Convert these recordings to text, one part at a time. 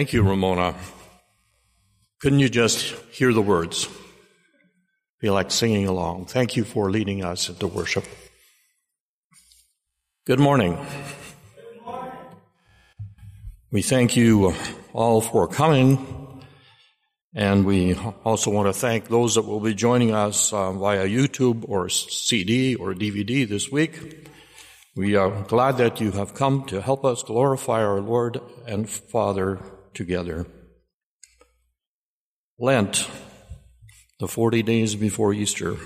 Thank you, Ramona. Couldn't you just hear the words? Feel like singing along. Thank you for leading us into worship. Good morning. We thank you all for coming, and we also want to thank those that will be joining us uh, via YouTube or CD or DVD this week. We are glad that you have come to help us glorify our Lord and Father together. Lent, the 40 days before Easter,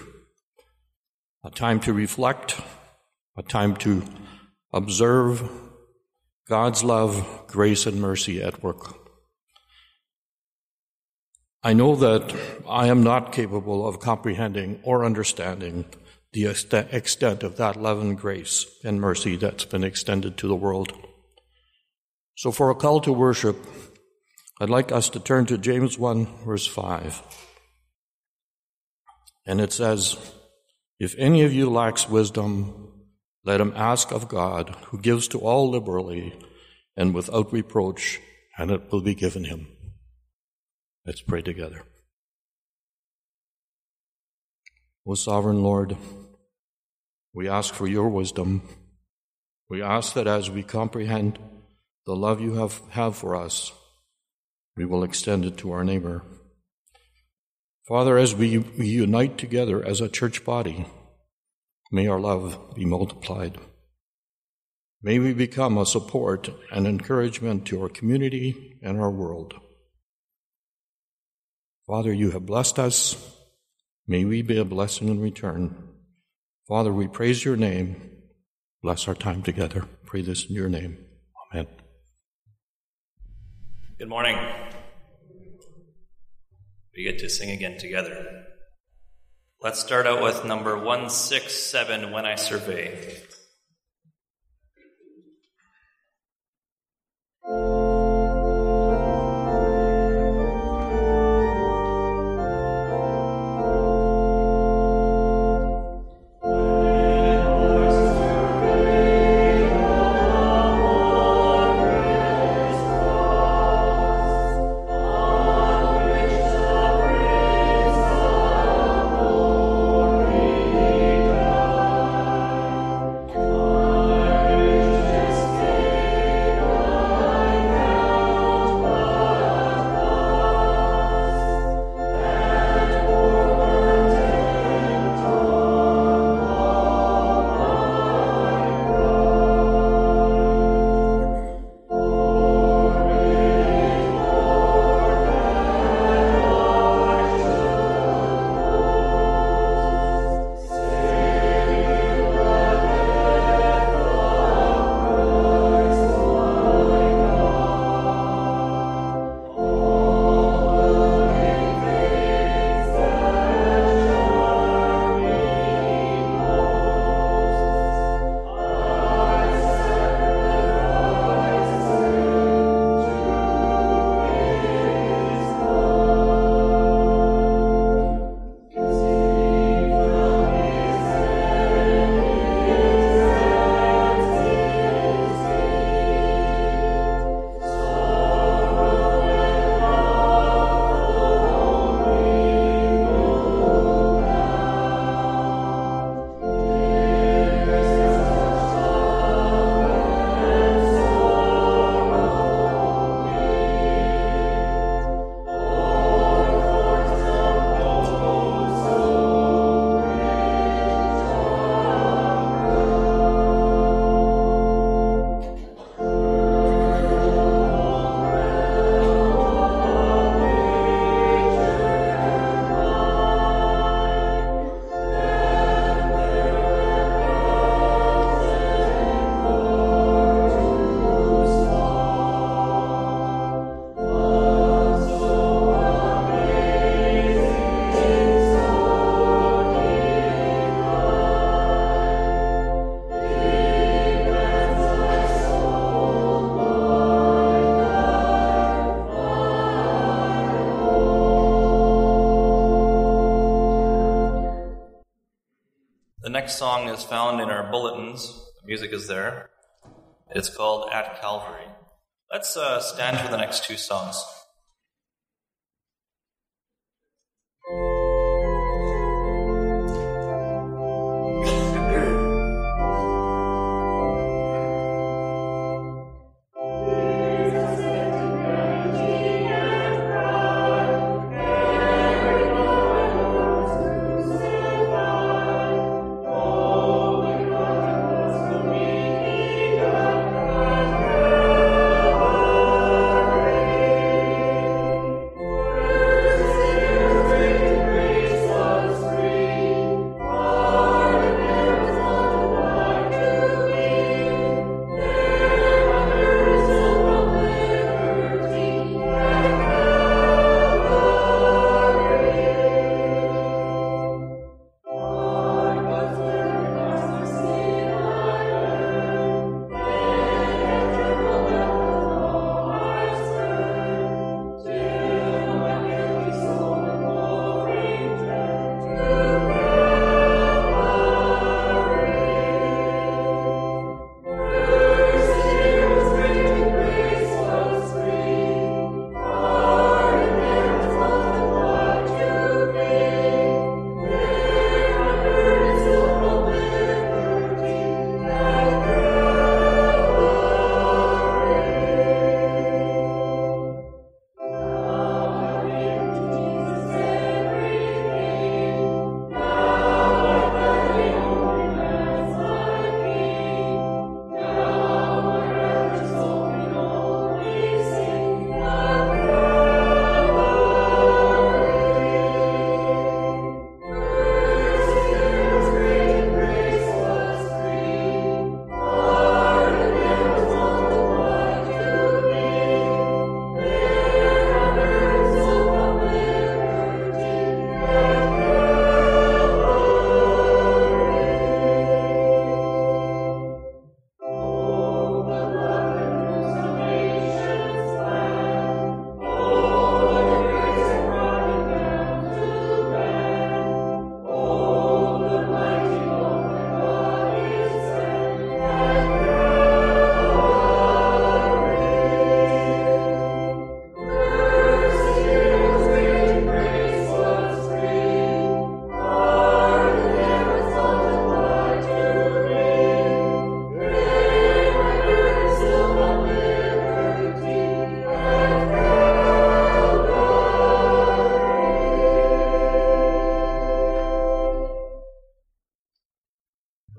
a time to reflect, a time to observe God's love, grace, and mercy at work. I know that I am not capable of comprehending or understanding the extent of that love and grace and mercy that's been extended to the world. So, for a call to worship, I'd like us to turn to James 1, verse 5. And it says, If any of you lacks wisdom, let him ask of God, who gives to all liberally and without reproach, and it will be given him. Let's pray together. O sovereign Lord, we ask for your wisdom. We ask that as we comprehend the love you have, have for us, we will extend it to our neighbor. Father, as we, unite together as a church body, may our love be multiplied. May we become a support and encouragement to our community and our world. Father, you have blessed us. May we be a blessing in return. Father, we praise your name. Bless our time together. Pray this in your name. Amen. Good morning. We get to sing again together. Let's start out with number 167 When I Survey. Next song is found in our bulletins. The music is there. It's called At Calvary. Let's uh, stand for the next two songs.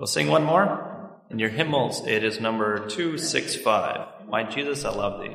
We'll sing one more. In your hymnals, it is number 265. My Jesus, I love thee.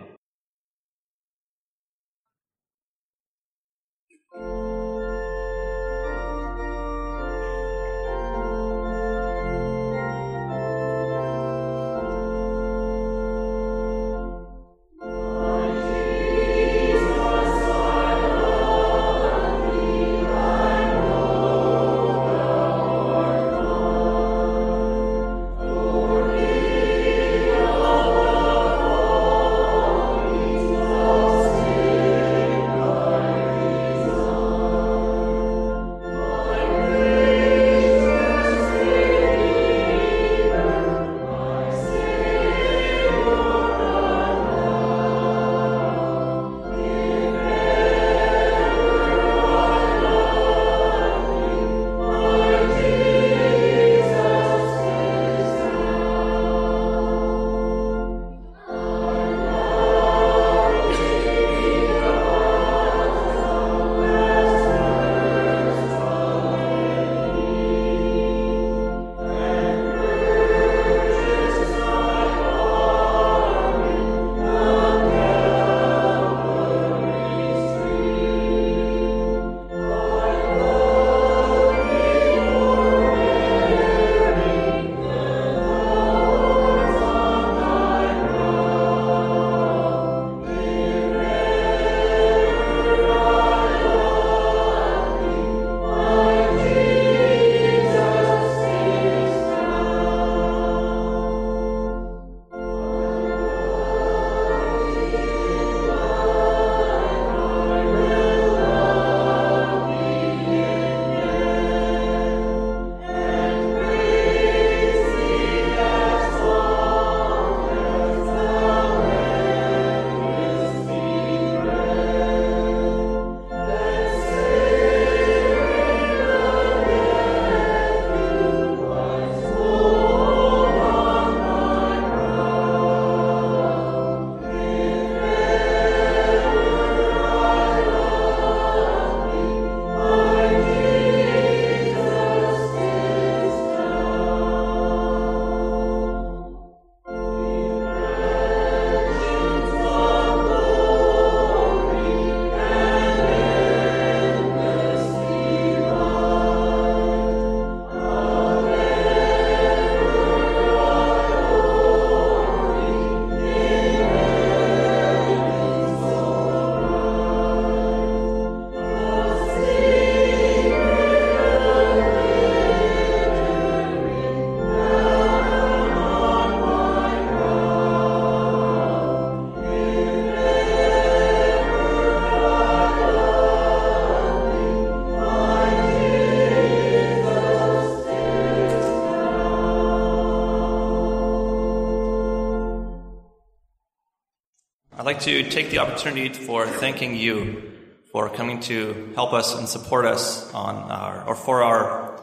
To take the opportunity for thanking you for coming to help us and support us on our, or for our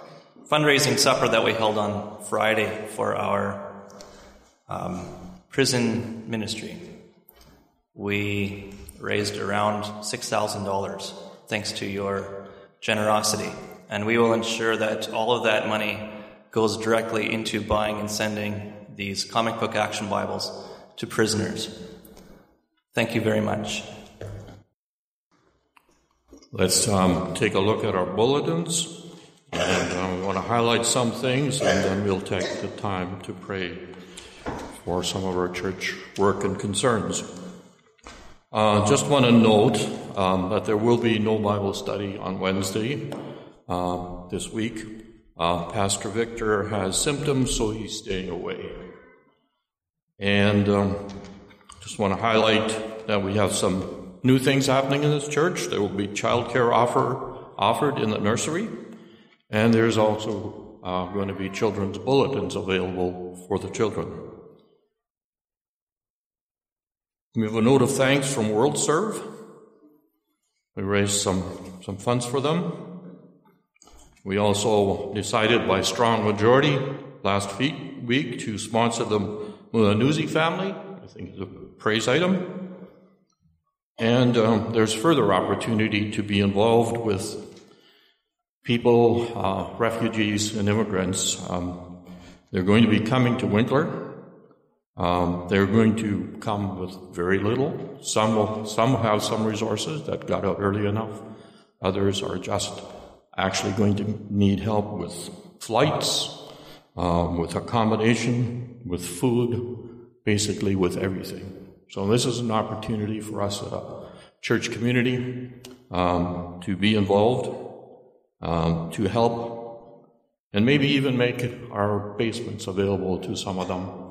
fundraising supper that we held on Friday for our um, prison ministry. We raised around $6,000 thanks to your generosity. And we will ensure that all of that money goes directly into buying and sending these comic book action Bibles to prisoners. Thank you very much. Let's um, take a look at our bulletins. And I want to highlight some things, and then we'll take the time to pray for some of our church work and concerns. Uh, just want to note um, that there will be no Bible study on Wednesday uh, this week. Uh, Pastor Victor has symptoms, so he's staying away. And um, just want to highlight that we have some new things happening in this church. There will be childcare offer offered in the nursery, and there's also uh, going to be children's bulletins available for the children. We have a note of thanks from World Serve. We raised some, some funds for them. We also decided by strong majority last week to sponsor the Muanuzi family. I think it's a praise item. And um, there's further opportunity to be involved with people, uh, refugees, and immigrants. Um, they're going to be coming to Winkler. Um, they're going to come with very little. Some will, some have some resources that got out early enough. Others are just actually going to need help with flights, um, with accommodation, with food, basically with everything. So this is an opportunity for us a church community um, to be involved, um, to help, and maybe even make our basements available to some of them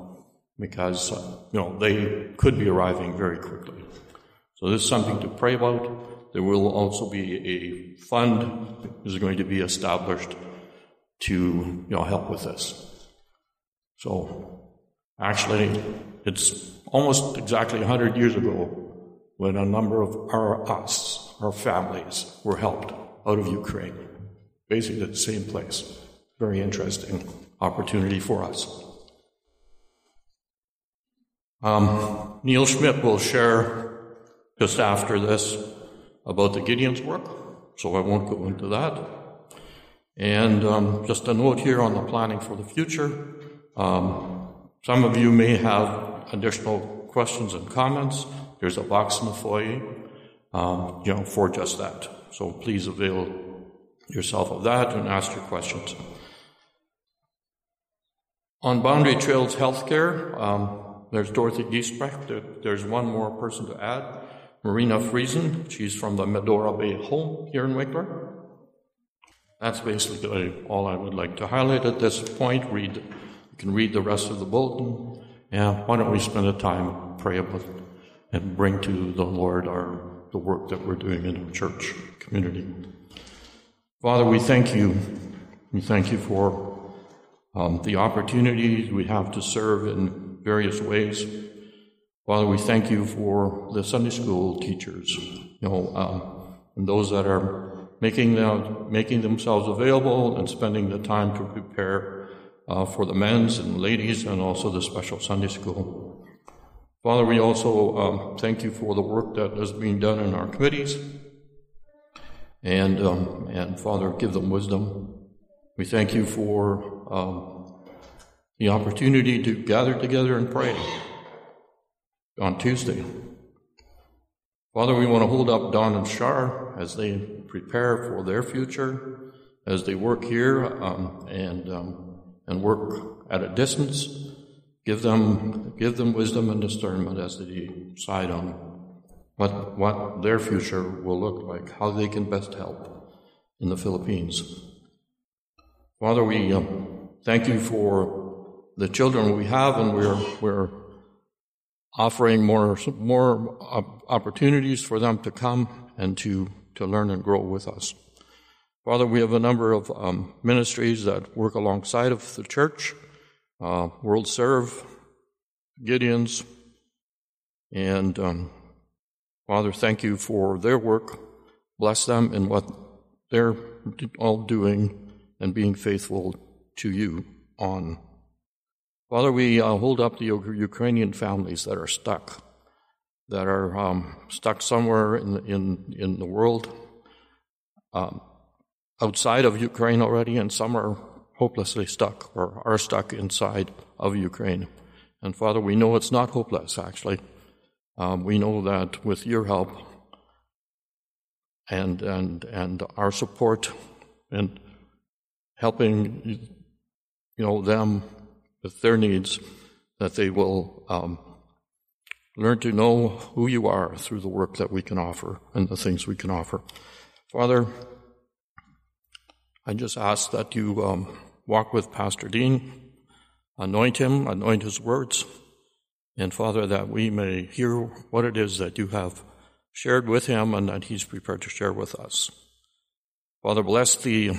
because uh, you know they could be arriving very quickly. So this is something to pray about. There will also be a fund is going to be established to you know help with this. So actually, it's almost exactly 100 years ago when a number of our us, our families, were helped out of Ukraine, basically the same place. Very interesting opportunity for us. Um, Neil Schmidt will share just after this about the Gideon's work, so I won't go into that. And um, just a note here on the planning for the future. Um, some of you may have additional questions and comments. There's a box in the foyer, um, you know, for just that. So please avail yourself of that and ask your questions. On Boundary Trails Healthcare, um, there's Dorothy Giesbrecht. There's one more person to add. Marina Friesen. She's from the Medora Bay Home here in Winkler. That's basically all I would like to highlight at this point. Read, you can read the rest of the bulletin. Yeah, why don't we spend a time pray about and bring to the Lord our the work that we're doing in our church community. Father, we thank you. We thank you for um, the opportunities we have to serve in various ways. Father, we thank you for the Sunday school teachers, you know, um, and those that are making, them, making themselves available and spending the time to prepare uh, for the men's and ladies and also the special Sunday school. Father, we also um, thank you for the work that is being done in our committees. And, um, and Father, give them wisdom. We thank you for um, the opportunity to gather together and pray on Tuesday. Father, we want to hold up Don and Shar as they prepare for their future, as they work here um, and, um, and work at a distance. Give them, give them wisdom and discernment as they decide on what, what their future will look like, how they can best help in the Philippines. Father, we um, thank you for the children we have, and we're, we're offering more, more opportunities for them to come and to, to learn and grow with us. Father, we have a number of um, ministries that work alongside of the church uh, World Serve, Gideon's, and um, Father, thank you for their work. Bless them in what they're all doing and being faithful to you on. Father, we uh, hold up the Ukrainian families that are stuck, that are um, stuck somewhere in, in, in the world, um, outside of Ukraine already, and some are hopelessly stuck or are stuck inside of Ukraine. And Father, we know it's not hopeless, actually. Um, we know that with your help and, and, and our support and helping, you know, them with their needs, that they will um, learn to know who you are through the work that we can offer and the things we can offer. Father, I just ask that you um, walk with Pastor Dean, anoint him, anoint his words, and Father, that we may hear what it is that you have shared with him and that he's prepared to share with us. Father, bless the,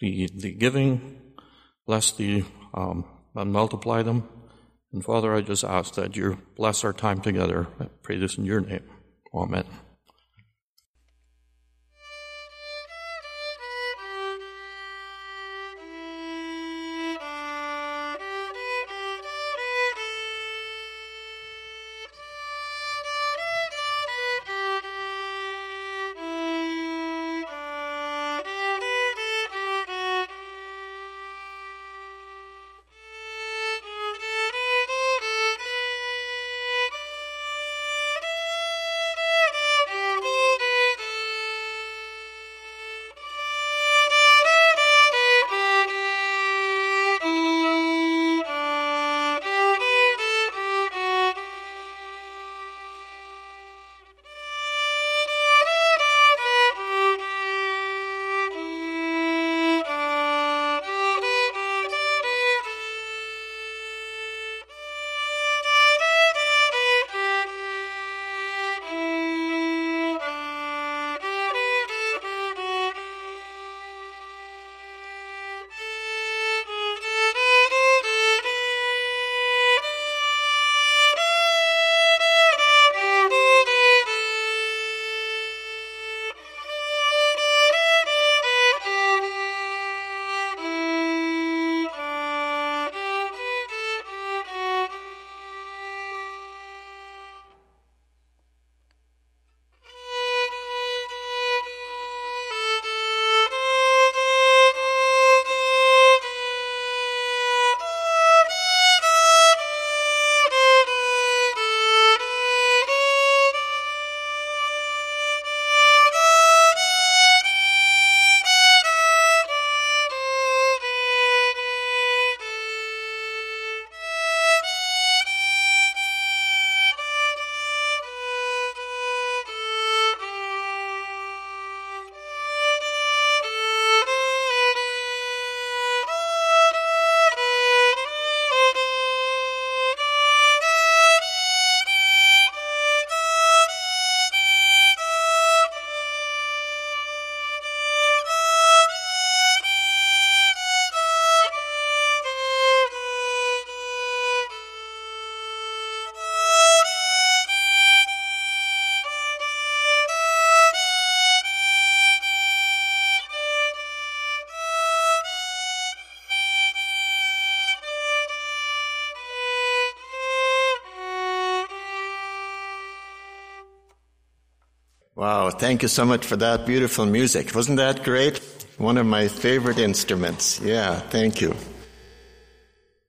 the, the giving, bless the, um, and multiply them. And Father, I just ask that you bless our time together. I pray this in your name. Amen. Wow, thank you so much for that beautiful music. Wasn't that great? One of my favorite instruments. Yeah, thank you.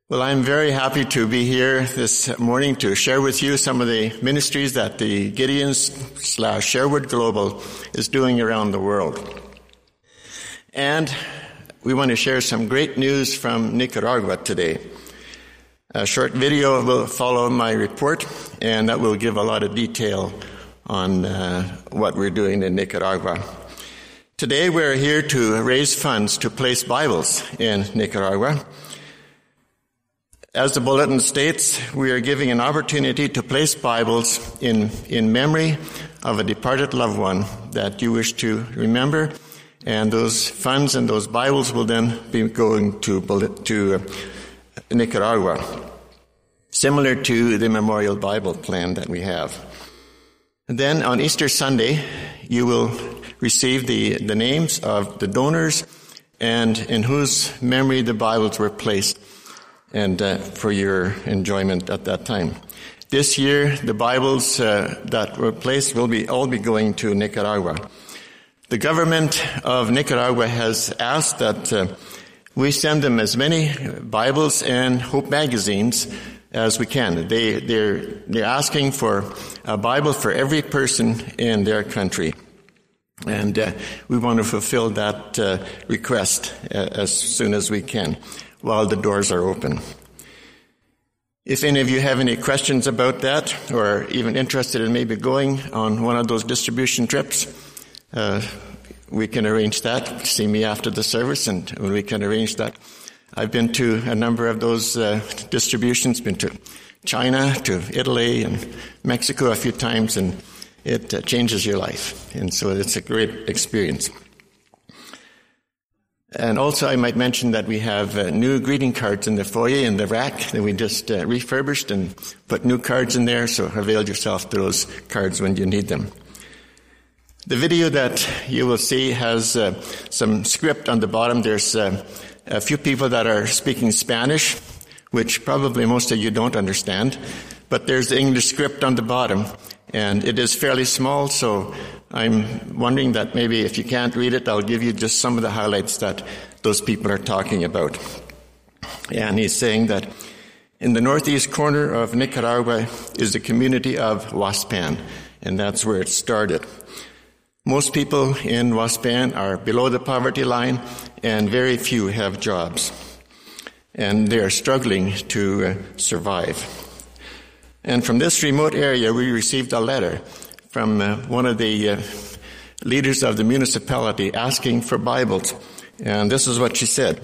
Well, I'm very happy to be here this morning to share with you some of the ministries that the Gideons slash Sherwood Global is doing around the world. And we want to share some great news from Nicaragua today. A short video will follow my report, and that will give a lot of detail on uh, what we're doing in Nicaragua. Today we're here to raise funds to place Bibles in Nicaragua. As the bulletin states, we are giving an opportunity to place Bibles in, in memory of a departed loved one that you wish to remember, and those funds and those Bibles will then be going to, to Nicaragua, similar to the Memorial Bible plan that we have. Then on Easter Sunday, you will receive the, the names of the donors and in whose memory the Bibles were placed and uh, for your enjoyment at that time. This year, the Bibles uh, that were placed will be all be going to Nicaragua. The government of Nicaragua has asked that uh, we send them as many Bibles and Hope magazines as we can. They, they're, they're asking for a Bible for every person in their country. And uh, we want to fulfill that uh, request uh, as soon as we can while the doors are open. If any of you have any questions about that or even interested in maybe going on one of those distribution trips, uh, we can arrange that. See me after the service and we can arrange that. I've been to a number of those uh, distributions, been to China, to Italy and Mexico a few times and it uh, changes your life. And so it's a great experience. And also, I might mention that we have uh, new greeting cards in the foyer in the rack that we just uh, refurbished and put new cards in there. So avail yourself to those cards when you need them. The video that you will see has uh, some script on the bottom. There's uh, a few people that are speaking Spanish, which probably most of you don't understand. But there's the English script on the bottom, and it is fairly small, so I'm wondering that maybe if you can't read it, I'll give you just some of the highlights that those people are talking about. And he's saying that in the northeast corner of Nicaragua is the community of Waspam, and that's where it started. Most people in Waspam are below the poverty line, and very few have jobs. And they are struggling to uh, survive. And from this remote area, we received a letter from uh, one of the uh, leaders of the municipality asking for Bibles. And this is what she said.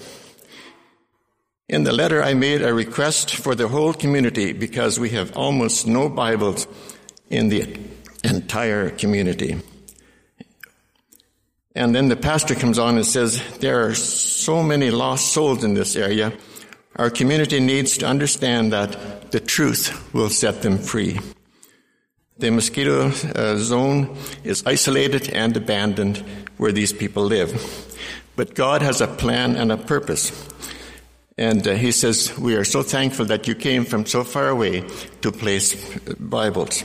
In the letter, I made a request for the whole community because we have almost no Bibles in the entire community. And then the pastor comes on and says, there are so many lost souls in this area. Our community needs to understand that the truth will set them free. The mosquito uh, zone is isolated and abandoned where these people live. But God has a plan and a purpose. And uh, he says, We are so thankful that you came from so far away to place Bibles.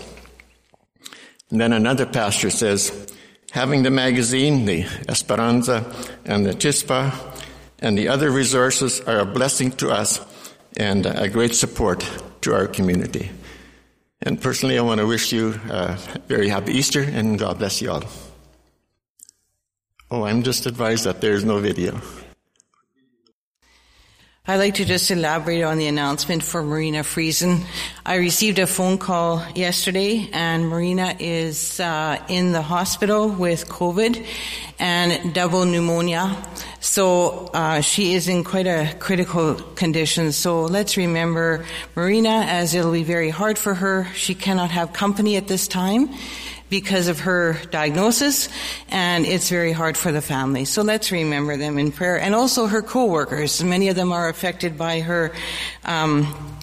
And then another pastor says, Having the magazine, the Esperanza, and the Chispa, and the other resources are a blessing to us and a great support to our community. And personally, I want to wish you a very happy Easter and God bless you all. Oh, I'm just advised that there's no video. I'd like to just elaborate on the announcement for Marina Friesen. I received a phone call yesterday and Marina is uh, in the hospital with COVID and double pneumonia. So uh, she is in quite a critical condition. So let's remember Marina as it'll be very hard for her. She cannot have company at this time because of her diagnosis and it's very hard for the family. So let's remember them in prayer and also her co-workers. Many of them are affected by her, um,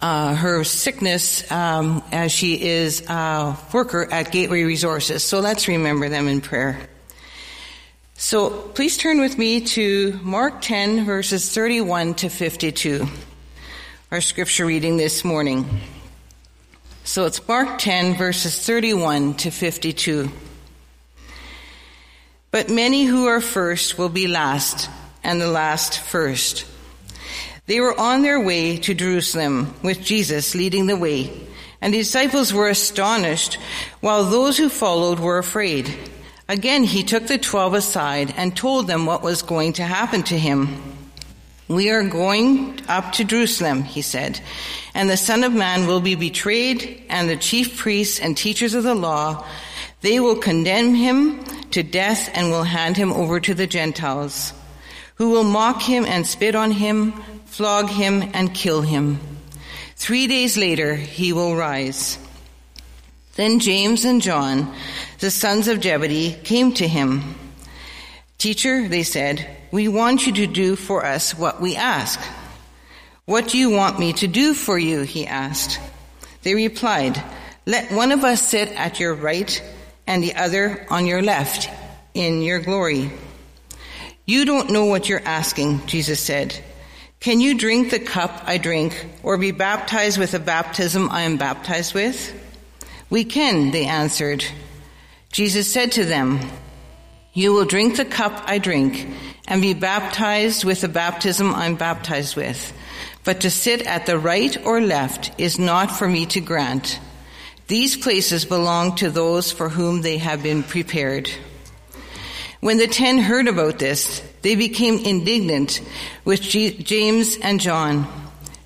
uh, her sickness um, as she is a worker at Gateway Resources. So let's remember them in prayer. So please turn with me to Mark 10 verses 31 to 52. Our scripture reading this morning. So it's Mark 10 verses 31 to 52. But many who are first will be last, and the last first. They were on their way to Jerusalem with Jesus leading the way, and the disciples were astonished, while those who followed were afraid. Again, he took the twelve aside and told them what was going to happen to him. We are going up to Jerusalem, he said, and the Son of Man will be betrayed, and the chief priests and teachers of the law, they will condemn him to death and will hand him over to the Gentiles, who will mock him and spit on him, flog him and kill him. Three days later, he will rise. Then James and John, the sons of Zebedee, came to him. Teacher, they said, we want you to do for us what we ask. What do you want me to do for you? He asked. They replied, Let one of us sit at your right and the other on your left in your glory. You don't know what you're asking, Jesus said. Can you drink the cup I drink or be baptized with the baptism I am baptized with? We can, they answered. Jesus said to them, You will drink the cup I drink and be baptized with the baptism I'm baptized with. But to sit at the right or left is not for me to grant. These places belong to those for whom they have been prepared. When the ten heard about this, they became indignant with G- James and John.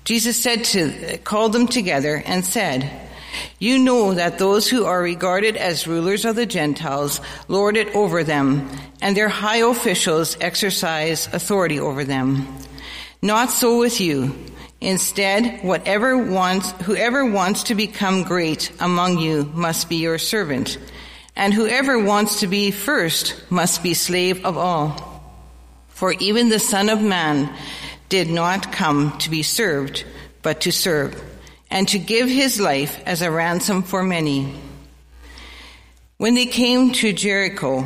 Jesus said to, called them together and said, You know that those who are regarded as rulers of the Gentiles lord it over them, and their high officials exercise authority over them. Not so with you. Instead, whatever wants, whoever wants to become great among you must be your servant, and whoever wants to be first must be slave of all. For even the Son of Man did not come to be served, but to serve, and to give his life as a ransom for many. When they came to Jericho,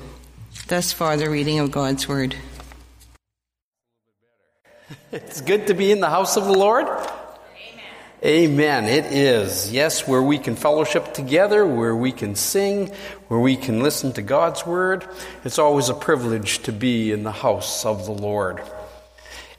Thus far, the reading of God's Word. It's good to be in the house of the Lord. Amen. Amen. It is. Yes, where we can fellowship together, where we can sing, where we can listen to God's Word. It's always a privilege to be in the house of the Lord.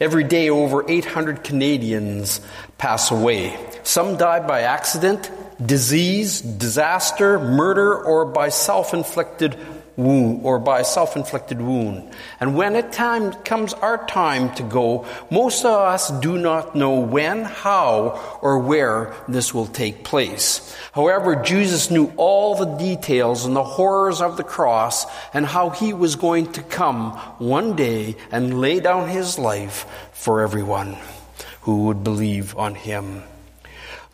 Every day, over 800 Canadians pass away. Some die by accident, disease, disaster, murder, or by self inflicted wound or by a self-inflicted wound. And when it time comes our time to go, most of us do not know when, how, or where this will take place. However, Jesus knew all the details and the horrors of the cross and how he was going to come one day and lay down his life for everyone who would believe on him.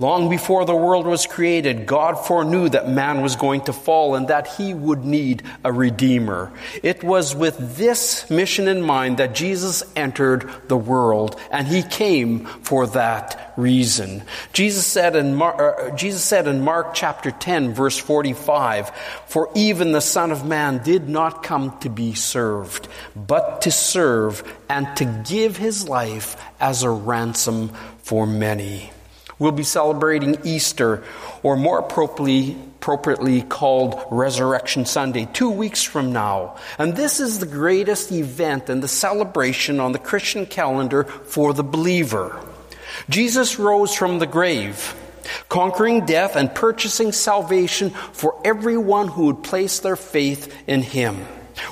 Long before the world was created, God foreknew that man was going to fall and that he would need a redeemer. It was with this mission in mind that Jesus entered the world and he came for that reason. Jesus said in Mark, uh, Jesus said in Mark chapter 10 verse 45, for even the son of man did not come to be served, but to serve and to give his life as a ransom for many. We'll be celebrating Easter, or more appropriately, appropriately called Resurrection Sunday, two weeks from now. And this is the greatest event and the celebration on the Christian calendar for the believer. Jesus rose from the grave, conquering death and purchasing salvation for everyone who would place their faith in him.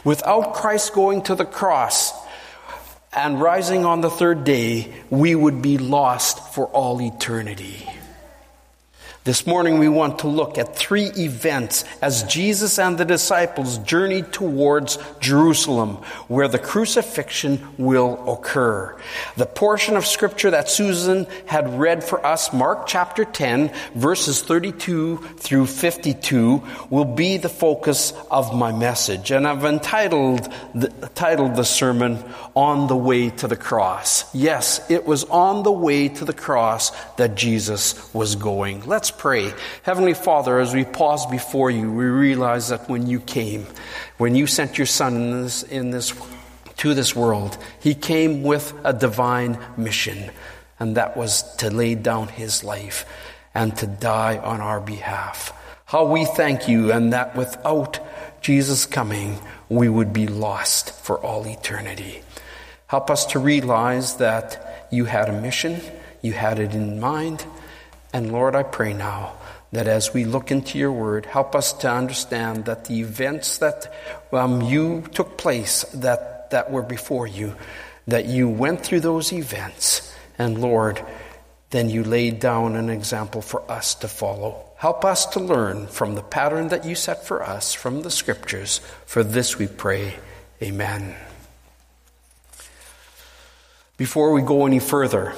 Without Christ going to the cross, and rising on the third day, we would be lost for all eternity. This morning, we want to look at three events as Jesus and the disciples journeyed towards Jerusalem, where the crucifixion will occur. The portion of scripture that Susan had read for us, Mark chapter 10, verses 32 through 52, will be the focus of my message. And I've entitled the, titled the sermon, On the Way to the Cross. Yes, it was on the way to the cross that Jesus was going. Let's pray. Heavenly Father, as we pause before you, we realize that when you came, when you sent your Son in this, in this, to this world, He came with a divine mission, and that was to lay down His life and to die on our behalf. How we thank you, and that without Jesus coming, we would be lost for all eternity. Help us to realize that you had a mission, you had it in mind, and Lord, I pray now that as we look into your word, help us to understand that the events that um, you took place, that, that were before you, that you went through those events, and Lord, then you laid down an example for us to follow. Help us to learn from the pattern that you set for us from the scriptures. For this we pray. Amen. Before we go any further,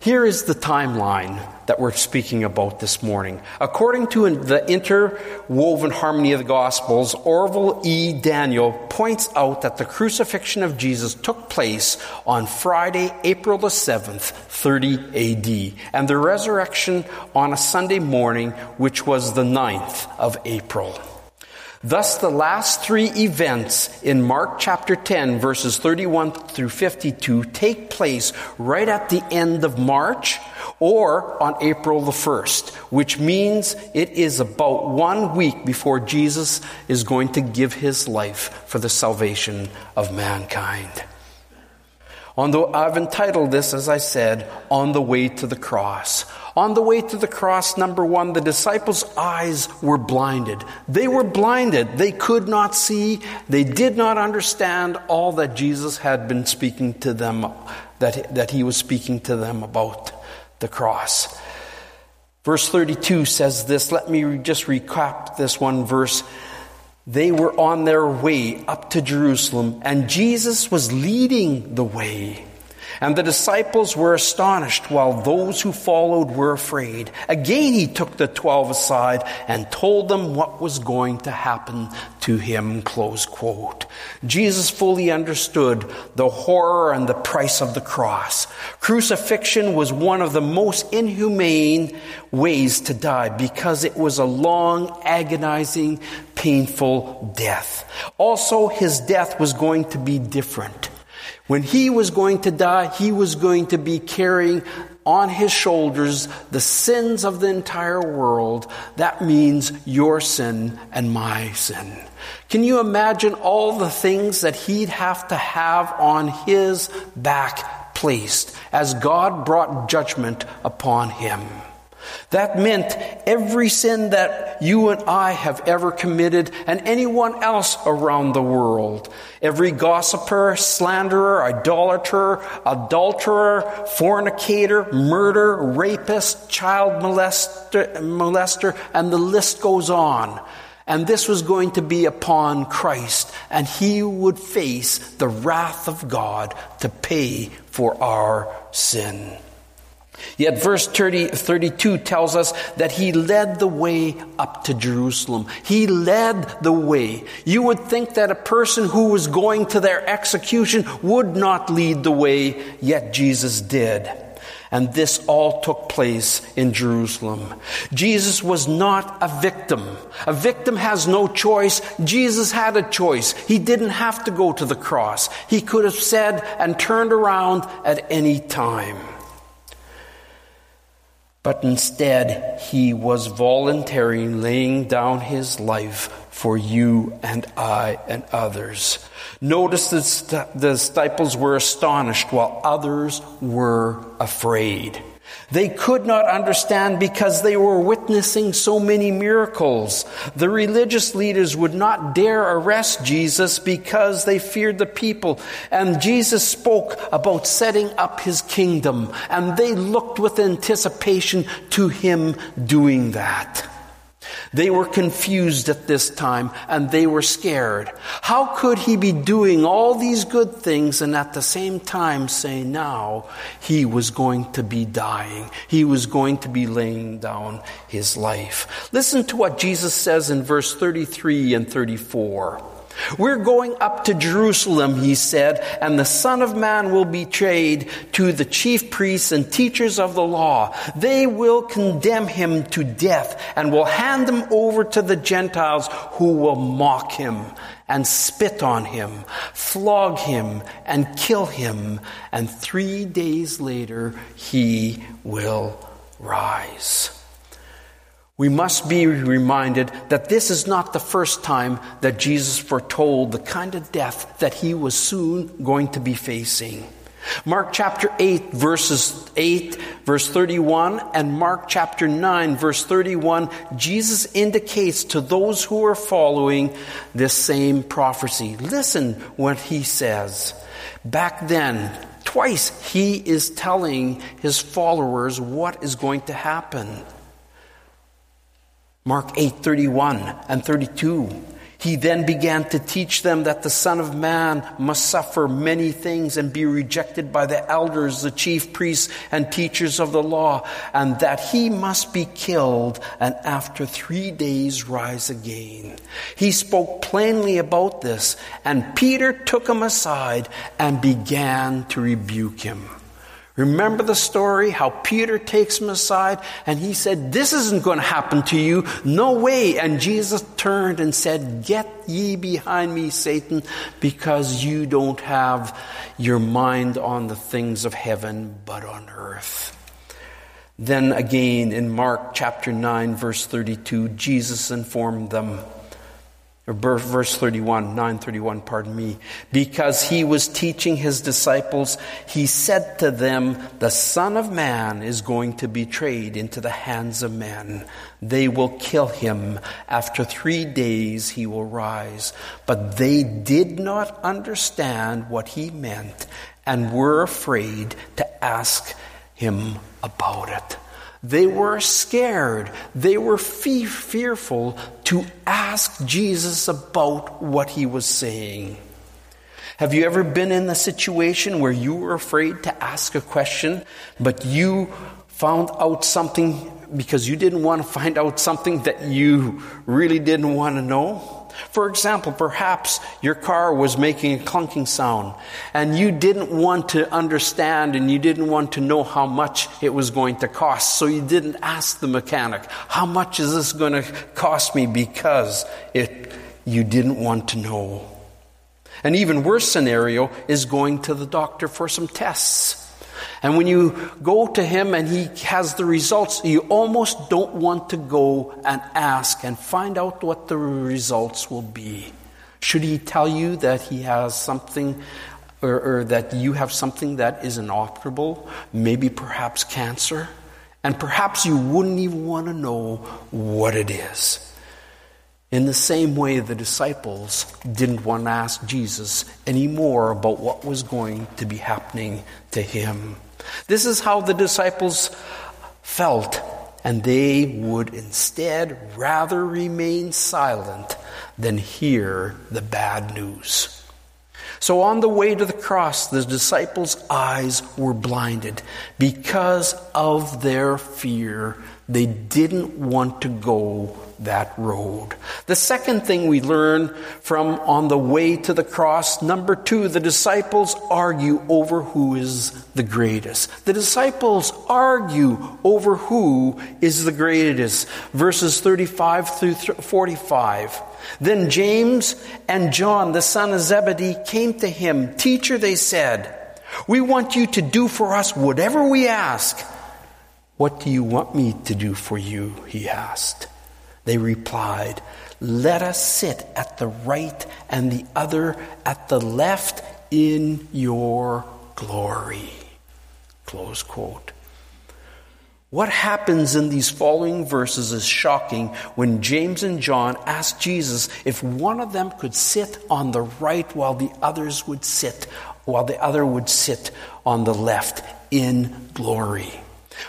here is the timeline that we're speaking about this morning. According to the interwoven harmony of the Gospels, Orville E. Daniel points out that the crucifixion of Jesus took place on Friday, April the 7th, 30 AD, and the resurrection on a Sunday morning, which was the 9th of April. Thus, the last three events in Mark chapter 10, verses 31 through 52, take place right at the end of March or on April the 1st, which means it is about one week before Jesus is going to give his life for the salvation of mankind. The, I've entitled this, as I said, On the Way to the Cross. On the way to the cross, number one, the disciples' eyes were blinded. They were blinded. They could not see. They did not understand all that Jesus had been speaking to them, that, that he was speaking to them about the cross. Verse 32 says this. Let me just recap this one verse. They were on their way up to Jerusalem, and Jesus was leading the way. And the disciples were astonished, while those who followed were afraid. Again, he took the twelve aside and told them what was going to happen to him. Close quote. Jesus fully understood the horror and the price of the cross. Crucifixion was one of the most inhumane ways to die because it was a long, agonizing, painful death. Also, his death was going to be different. When he was going to die, he was going to be carrying on his shoulders the sins of the entire world. That means your sin and my sin. Can you imagine all the things that he'd have to have on his back placed as God brought judgment upon him? That meant every sin that you and I have ever committed and anyone else around the world. Every gossiper, slanderer, idolater, adulterer, fornicator, murderer, rapist, child molester, molester, and the list goes on. And this was going to be upon Christ, and he would face the wrath of God to pay for our sin. Yet verse 30, 32 tells us that he led the way up to Jerusalem. He led the way. You would think that a person who was going to their execution would not lead the way, yet Jesus did. And this all took place in Jerusalem. Jesus was not a victim. A victim has no choice. Jesus had a choice. He didn't have to go to the cross. He could have said and turned around at any time but instead he was voluntarily laying down his life for you and I and others. Notice that the disciples were astonished while others were afraid. They could not understand because they were witnessing so many miracles. The religious leaders would not dare arrest Jesus because they feared the people. And Jesus spoke about setting up his kingdom, and they looked with anticipation to him doing that. They were confused at this time and they were scared. How could he be doing all these good things and at the same time say now he was going to be dying? He was going to be laying down his life. Listen to what Jesus says in verse 33 and 34. We're going up to Jerusalem, he said, and the Son of Man will be betrayed to the chief priests and teachers of the law. They will condemn him to death and will hand him over to the Gentiles who will mock him and spit on him, flog him and kill him, and three days later he will rise. We must be reminded that this is not the first time that Jesus foretold the kind of death that he was soon going to be facing. Mark chapter 8 verses 8 verse 31 and Mark chapter 9 verse 31 Jesus indicates to those who are following this same prophecy. Listen what he says. Back then, twice he is telling his followers what is going to happen. Mark 8:31 and 32. He then began to teach them that the Son of Man must suffer many things and be rejected by the elders, the chief priests, and teachers of the law, and that he must be killed and after three days rise again. He spoke plainly about this, and Peter took him aside and began to rebuke him. Remember the story how Peter takes him aside and he said, This isn't going to happen to you. No way. And Jesus turned and said, Get ye behind me, Satan, because you don't have your mind on the things of heaven, but on earth. Then again in Mark chapter 9, verse 32, Jesus informed them verse 31, 931, pardon me. Because he was teaching his disciples, he said to them, The Son of Man is going to be betrayed into the hands of men. They will kill him. After three days he will rise. But they did not understand what he meant and were afraid to ask him about it. They were scared. They were fe- fearful to ask Jesus about what he was saying. Have you ever been in a situation where you were afraid to ask a question, but you found out something because you didn't want to find out something that you really didn't want to know? For example, perhaps your car was making a clunking sound and you didn't want to understand and you didn't want to know how much it was going to cost. So you didn't ask the mechanic, how much is this going to cost me? Because it, you didn't want to know. An even worse scenario is going to the doctor for some tests. And when you go to him and he has the results, you almost don't want to go and ask and find out what the results will be. Should he tell you that he has something or, or that you have something that is inoperable, maybe perhaps cancer? And perhaps you wouldn't even want to know what it is. In the same way, the disciples didn't want to ask Jesus any more about what was going to be happening to him. This is how the disciples felt, and they would instead rather remain silent than hear the bad news. So on the way to the cross, the disciples' eyes were blinded because of their fear. They didn't want to go that road. The second thing we learn from on the way to the cross, number two, the disciples argue over who is the greatest. The disciples argue over who is the greatest. Verses 35 through 45. Then James and John, the son of Zebedee, came to him. Teacher, they said, we want you to do for us whatever we ask. What do you want me to do for you? He asked. They replied, Let us sit at the right and the other at the left in your glory. Close quote. What happens in these following verses is shocking when James and John ask Jesus if one of them could sit on the right while the others would sit, while the other would sit on the left in glory.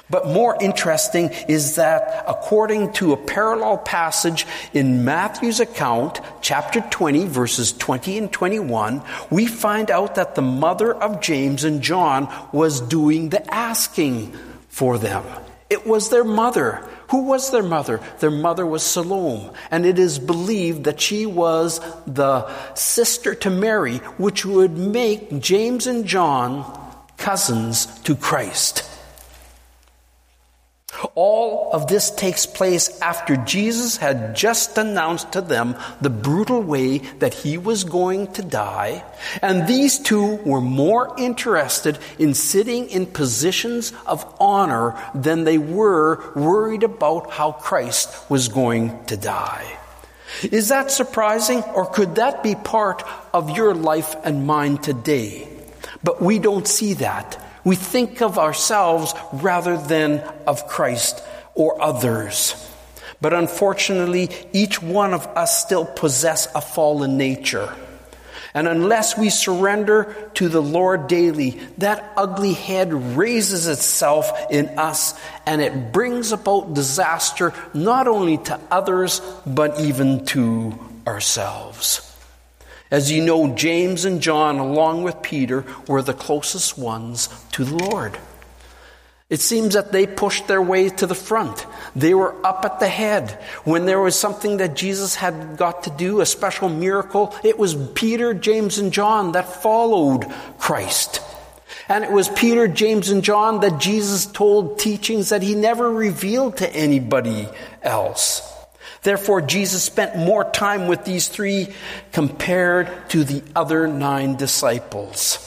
But more interesting is that according to a parallel passage in Matthew's account, chapter 20, verses 20 and 21, we find out that the mother of James and John was doing the asking for them. It was their mother. Who was their mother? Their mother was Salome, and it is believed that she was the sister to Mary, which would make James and John cousins to Christ. All of this takes place after Jesus had just announced to them the brutal way that he was going to die, and these two were more interested in sitting in positions of honor than they were worried about how Christ was going to die. Is that surprising, or could that be part of your life and mine today? But we don't see that. We think of ourselves rather than of Christ or others. But unfortunately, each one of us still possess a fallen nature. And unless we surrender to the Lord daily, that ugly head raises itself in us and it brings about disaster not only to others, but even to ourselves. As you know, James and John, along with Peter, were the closest ones to the Lord. It seems that they pushed their way to the front. They were up at the head. When there was something that Jesus had got to do, a special miracle, it was Peter, James, and John that followed Christ. And it was Peter, James, and John that Jesus told teachings that he never revealed to anybody else. Therefore, Jesus spent more time with these three compared to the other nine disciples.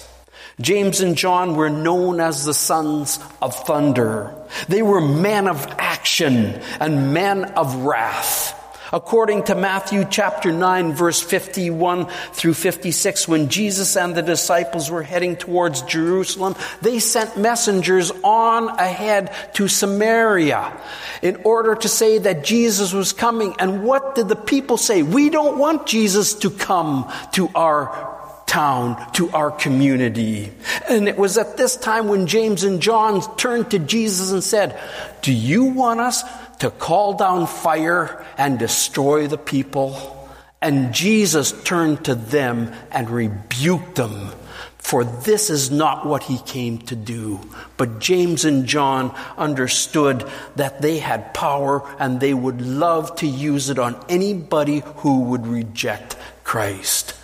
James and John were known as the sons of thunder. They were men of action and men of wrath. According to Matthew chapter 9 verse 51 through 56, when Jesus and the disciples were heading towards Jerusalem, they sent messengers on ahead to Samaria in order to say that Jesus was coming. And what did the people say? We don't want Jesus to come to our town, to our community. And it was at this time when James and John turned to Jesus and said, Do you want us to call down fire and destroy the people. And Jesus turned to them and rebuked them. For this is not what he came to do. But James and John understood that they had power and they would love to use it on anybody who would reject Christ.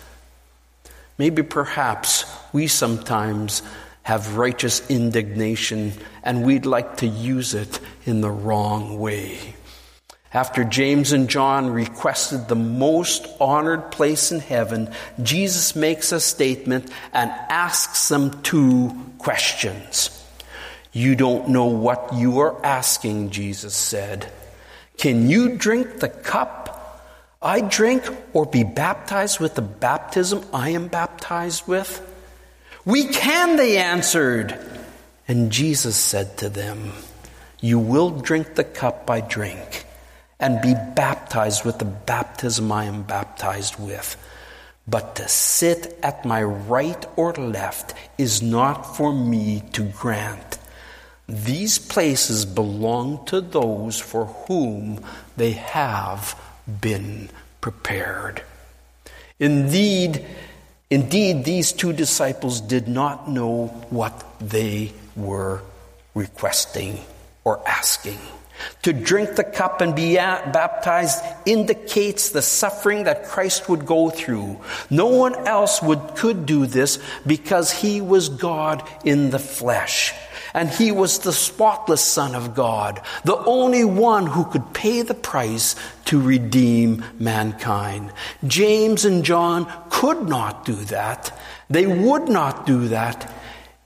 Maybe perhaps we sometimes have righteous indignation and we'd like to use it in the wrong way. After James and John requested the most honored place in heaven, Jesus makes a statement and asks them two questions. You don't know what you are asking, Jesus said. Can you drink the cup I drink or be baptized with the baptism I am baptized with? We can, they answered. And Jesus said to them, You will drink the cup I drink and be baptized with the baptism I am baptized with. But to sit at my right or left is not for me to grant. These places belong to those for whom they have been prepared. Indeed, Indeed, these two disciples did not know what they were requesting or asking. To drink the cup and be baptized indicates the suffering that Christ would go through. No one else would, could do this because he was God in the flesh. And he was the spotless Son of God, the only one who could pay the price to redeem mankind. James and John could not do that. They would not do that.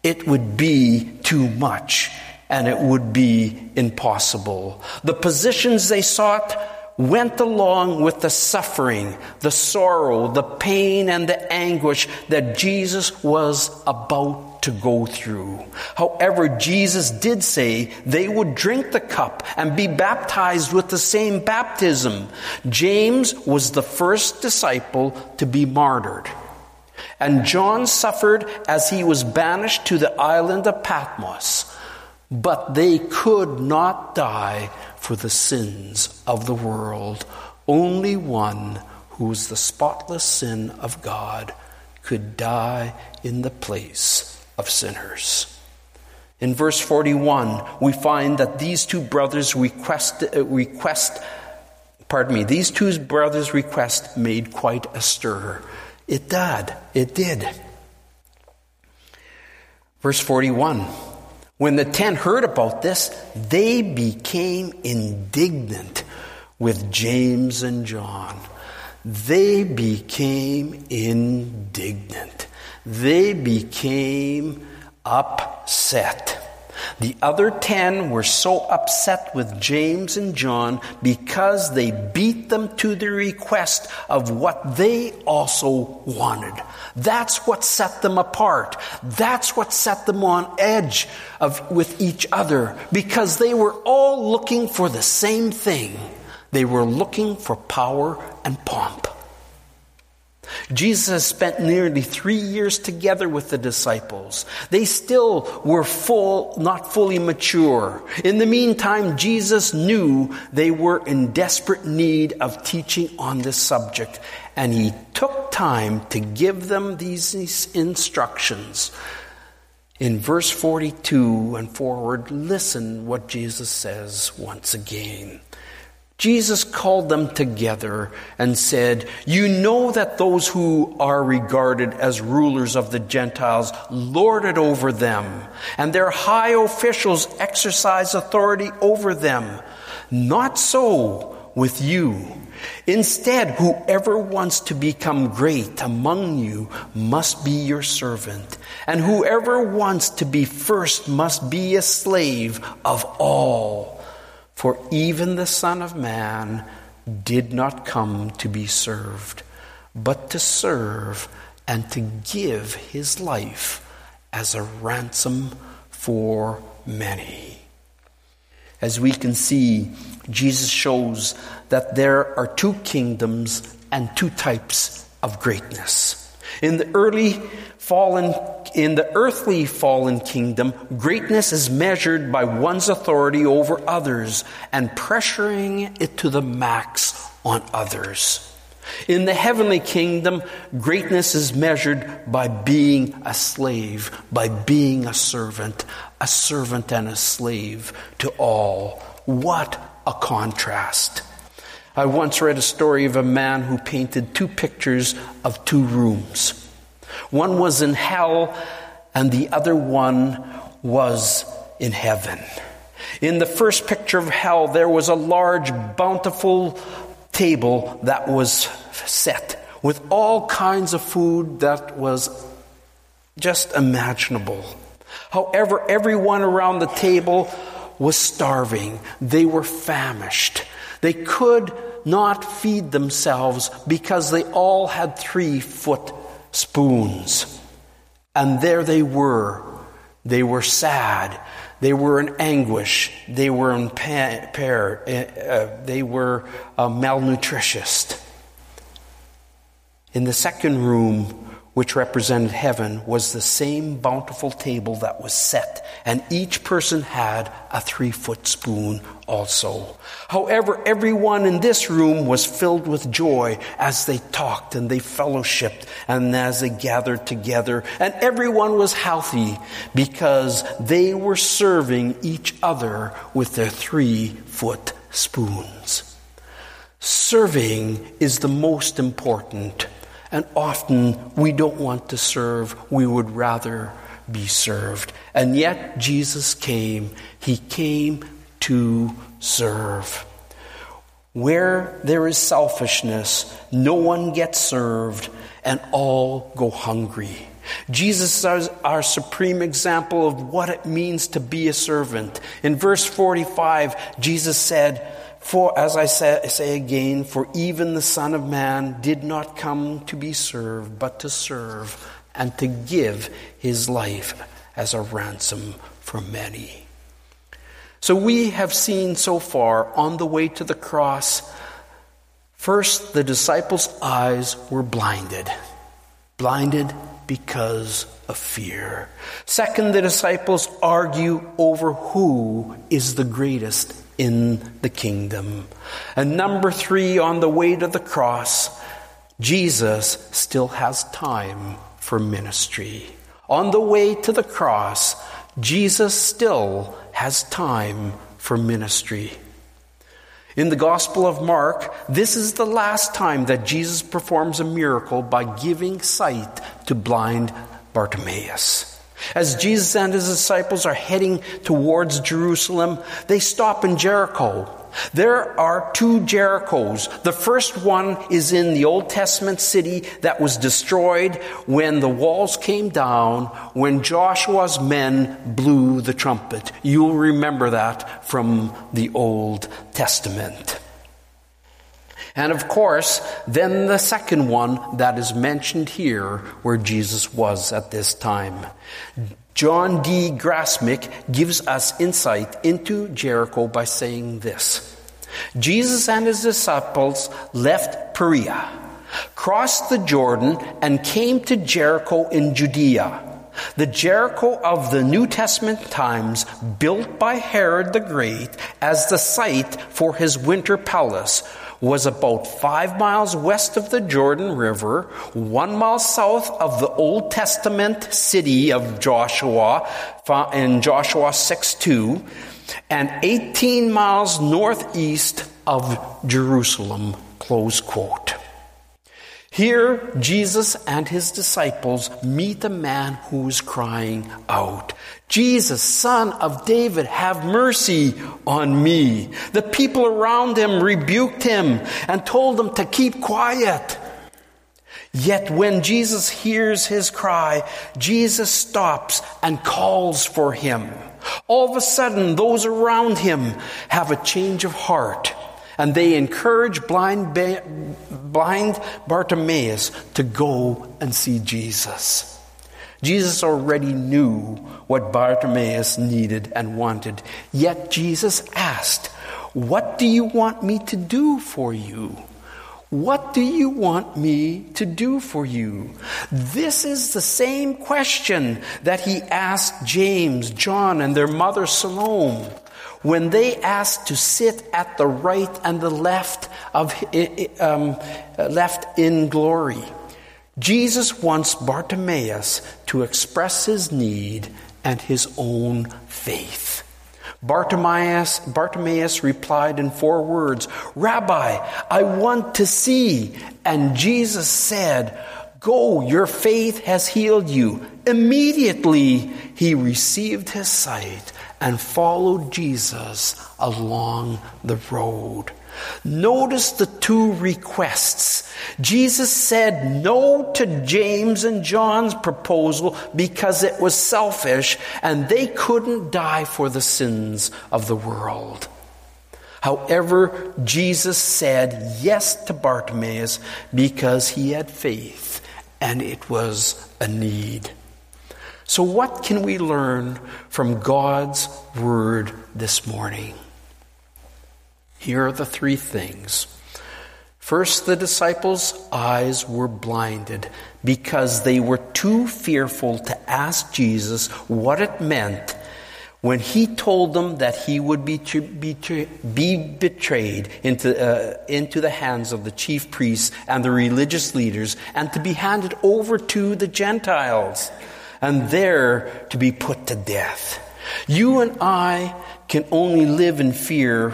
It would be too much and it would be impossible. The positions they sought went along with the suffering, the sorrow, the pain, and the anguish that Jesus was about to go through. However, Jesus did say they would drink the cup and be baptized with the same baptism. James was the first disciple to be martyred. And John suffered as he was banished to the island of Patmos. But they could not die for the sins of the world. Only one who was the spotless sin of God could die in the place of sinners. In verse 41, we find that these two brothers request, uh, request pardon me, these two brothers' request made quite a stir. It did. It did. Verse 41. When the ten heard about this, they became indignant with James and John. They became indignant. They became upset. The other ten were so upset with James and John because they beat them to the request of what they also wanted. That's what set them apart. That's what set them on edge of, with each other because they were all looking for the same thing. They were looking for power and pomp. Jesus has spent nearly three years together with the disciples. They still were full, not fully mature. In the meantime, Jesus knew they were in desperate need of teaching on this subject, and he took time to give them these instructions. In verse 42 and forward, listen what Jesus says once again. Jesus called them together and said, You know that those who are regarded as rulers of the Gentiles lord it over them, and their high officials exercise authority over them. Not so with you. Instead, whoever wants to become great among you must be your servant, and whoever wants to be first must be a slave of all. For even the Son of Man did not come to be served, but to serve and to give his life as a ransom for many. As we can see, Jesus shows that there are two kingdoms and two types of greatness. In the early fallen in the earthly fallen kingdom, greatness is measured by one's authority over others and pressuring it to the max on others. In the heavenly kingdom, greatness is measured by being a slave, by being a servant, a servant and a slave to all. What a contrast. I once read a story of a man who painted two pictures of two rooms. One was in hell, and the other one was in heaven. In the first picture of hell, there was a large, bountiful table that was set with all kinds of food that was just imaginable. However, everyone around the table was starving. They were famished. They could not feed themselves because they all had three foot spoons. And there they were. They were sad. They were in anguish. They were in pair. Uh, they were uh, malnutritious. In the second room, which represented heaven, was the same bountiful table that was set, and each person had a three foot spoon also. However, everyone in this room was filled with joy as they talked and they fellowshipped and as they gathered together, and everyone was healthy because they were serving each other with their three foot spoons. Serving is the most important and often we don't want to serve, we would rather be served. And yet Jesus came. He came to serve. Where there is selfishness, no one gets served and all go hungry. Jesus is our supreme example of what it means to be a servant. In verse 45, Jesus said, for, as I say, say, again, for even the Son of Man did not come to be served, but to serve and to give his life as a ransom for many. So we have seen so far on the way to the cross, first, the disciples' eyes were blinded. Blinded because of fear. Second, the disciples argue over who is the greatest in the kingdom. And number three, on the way to the cross, Jesus still has time for ministry. On the way to the cross, Jesus still has time for ministry. In the Gospel of Mark, this is the last time that Jesus performs a miracle by giving sight to blind Bartimaeus. As Jesus and his disciples are heading towards Jerusalem, they stop in Jericho. There are two Jerichos. The first one is in the Old Testament city that was destroyed when the walls came down, when Joshua's men blew the trumpet. You'll remember that from the Old Testament. And of course, then the second one that is mentioned here where Jesus was at this time. John D. Grassmick gives us insight into Jericho by saying this. Jesus and his disciples left Perea, crossed the Jordan, and came to Jericho in Judea. The Jericho of the New Testament times, built by Herod the Great as the site for his winter palace, was about five miles west of the Jordan River, one mile south of the Old Testament city of Joshua in Joshua 6 2, and 18 miles northeast of Jerusalem. Close quote. Here, Jesus and his disciples meet a man who is crying out, Jesus, son of David, have mercy on me. The people around him rebuked him and told him to keep quiet. Yet when Jesus hears his cry, Jesus stops and calls for him. All of a sudden, those around him have a change of heart and they encourage blind, blind Bartimaeus to go and see Jesus. Jesus already knew what Bartimaeus needed and wanted, yet Jesus asked, What do you want me to do for you? What do you want me to do for you? This is the same question that he asked James, John, and their mother Salome when they asked to sit at the right and the left of um, left in glory. Jesus wants Bartimaeus to express his need and his own faith. Bartimaeus, Bartimaeus replied in four words, Rabbi, I want to see. And Jesus said, Go, your faith has healed you. Immediately he received his sight and followed Jesus along the road. Notice the two requests. Jesus said no to James and John's proposal because it was selfish and they couldn't die for the sins of the world. However, Jesus said yes to Bartimaeus because he had faith and it was a need. So, what can we learn from God's Word this morning? Here are the three things. First, the disciples' eyes were blinded because they were too fearful to ask Jesus what it meant when he told them that he would be, be betrayed into, uh, into the hands of the chief priests and the religious leaders and to be handed over to the Gentiles and there to be put to death. You and I can only live in fear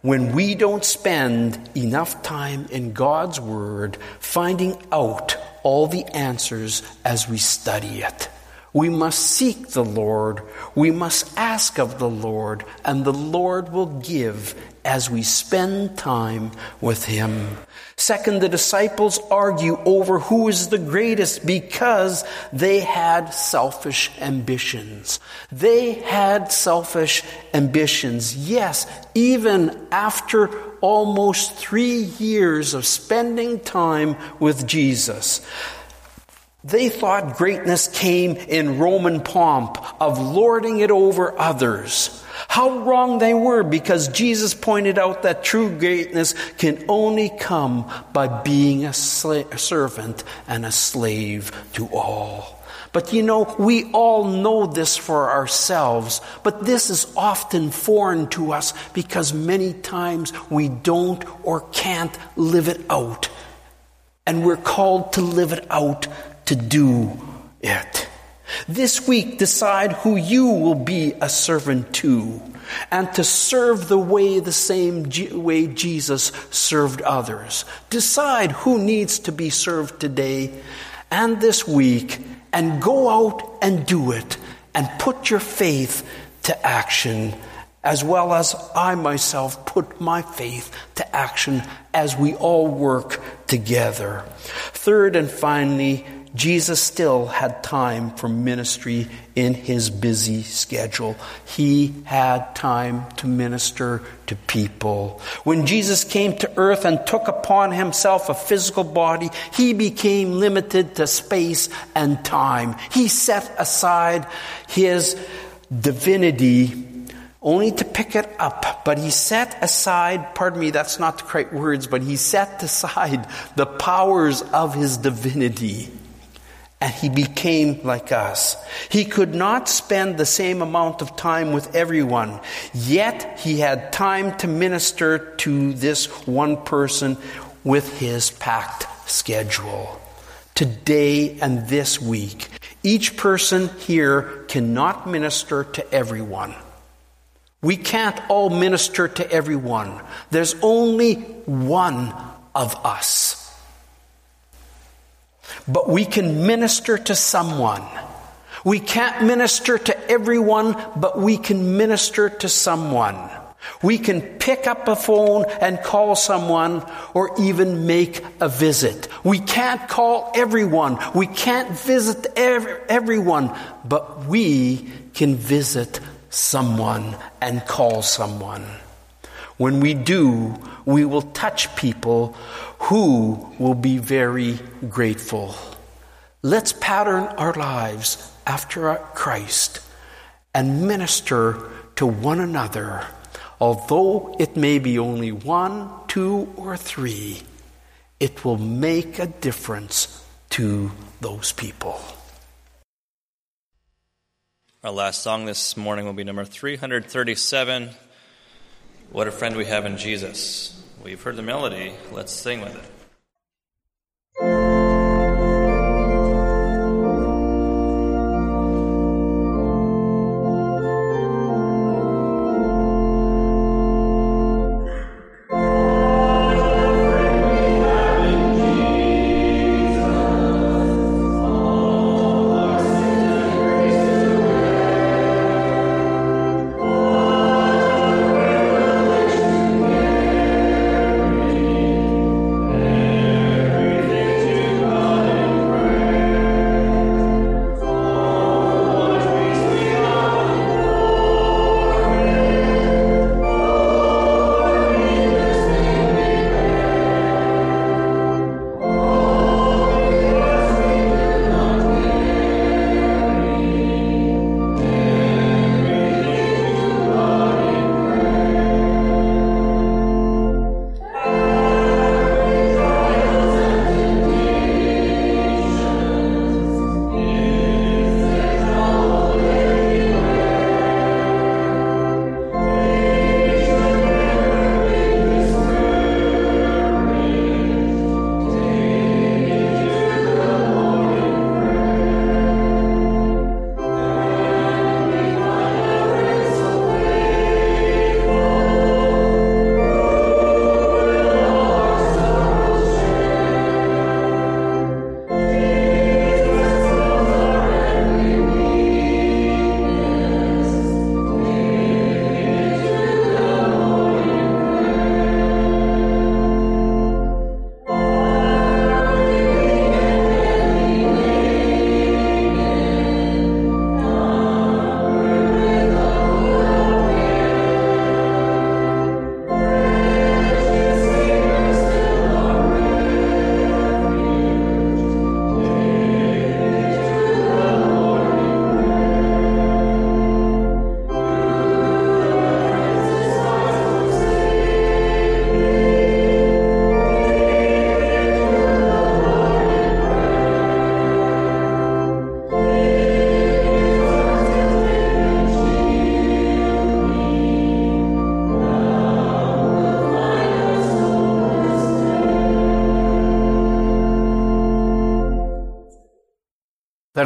when we don't spend enough time in God's Word finding out all the answers as we study it. We must seek the Lord. We must ask of the Lord, and the Lord will give as we spend time with Him. Second, the disciples argue over who is the greatest because they had selfish ambitions. They had selfish ambitions. Yes, even after almost three years of spending time with Jesus. They thought greatness came in Roman pomp of lording it over others. How wrong they were because Jesus pointed out that true greatness can only come by being a, sla- a servant and a slave to all. But you know, we all know this for ourselves, but this is often foreign to us because many times we don't or can't live it out. And we're called to live it out to do it. This week, decide who you will be a servant to and to serve the way the same way Jesus served others. Decide who needs to be served today and this week and go out and do it and put your faith to action, as well as I myself put my faith to action as we all work together. Third and finally, Jesus still had time for ministry in his busy schedule. He had time to minister to people. When Jesus came to earth and took upon himself a physical body, he became limited to space and time. He set aside his divinity only to pick it up. But he set aside, pardon me, that's not the correct words, but he set aside the powers of his divinity and he became like us. He could not spend the same amount of time with everyone, yet he had time to minister to this one person with his packed schedule. Today and this week, each person here cannot minister to everyone. We can't all minister to everyone. There's only one of us. But we can minister to someone. We can't minister to everyone, but we can minister to someone. We can pick up a phone and call someone or even make a visit. We can't call everyone. We can't visit everyone, but we can visit someone and call someone. When we do, we will touch people who will be very grateful. Let's pattern our lives after Christ and minister to one another, although it may be only one, two, or three. It will make a difference to those people. Our last song this morning will be number 337 What a Friend We Have in Jesus. We've heard the melody. Let's sing with it.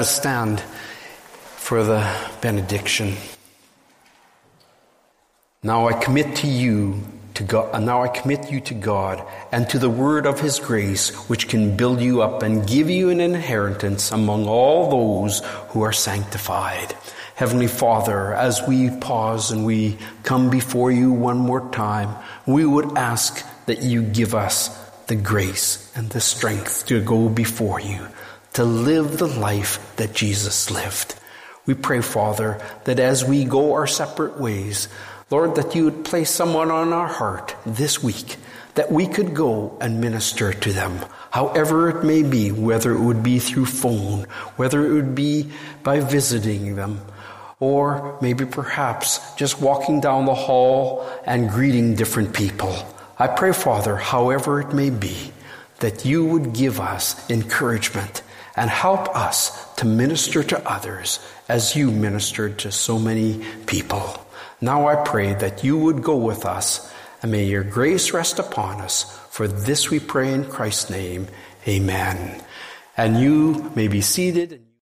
Us stand for the benediction. Now I commit to you to God, and now I commit you to God and to the word of his grace, which can build you up and give you an inheritance among all those who are sanctified. Heavenly Father, as we pause and we come before you one more time, we would ask that you give us the grace and the strength to go before you, to live the life that Jesus lived. We pray, Father, that as we go our separate ways, Lord, that you would place someone on our heart this week that we could go and minister to them, however it may be, whether it would be through phone, whether it would be by visiting them, or maybe perhaps just walking down the hall and greeting different people. I pray, Father, however it may be, that you would give us encouragement and help us to minister to others as you ministered to so many people. Now I pray that you would go with us and may your grace rest upon us. For this we pray in Christ's name. Amen. And you may be seated.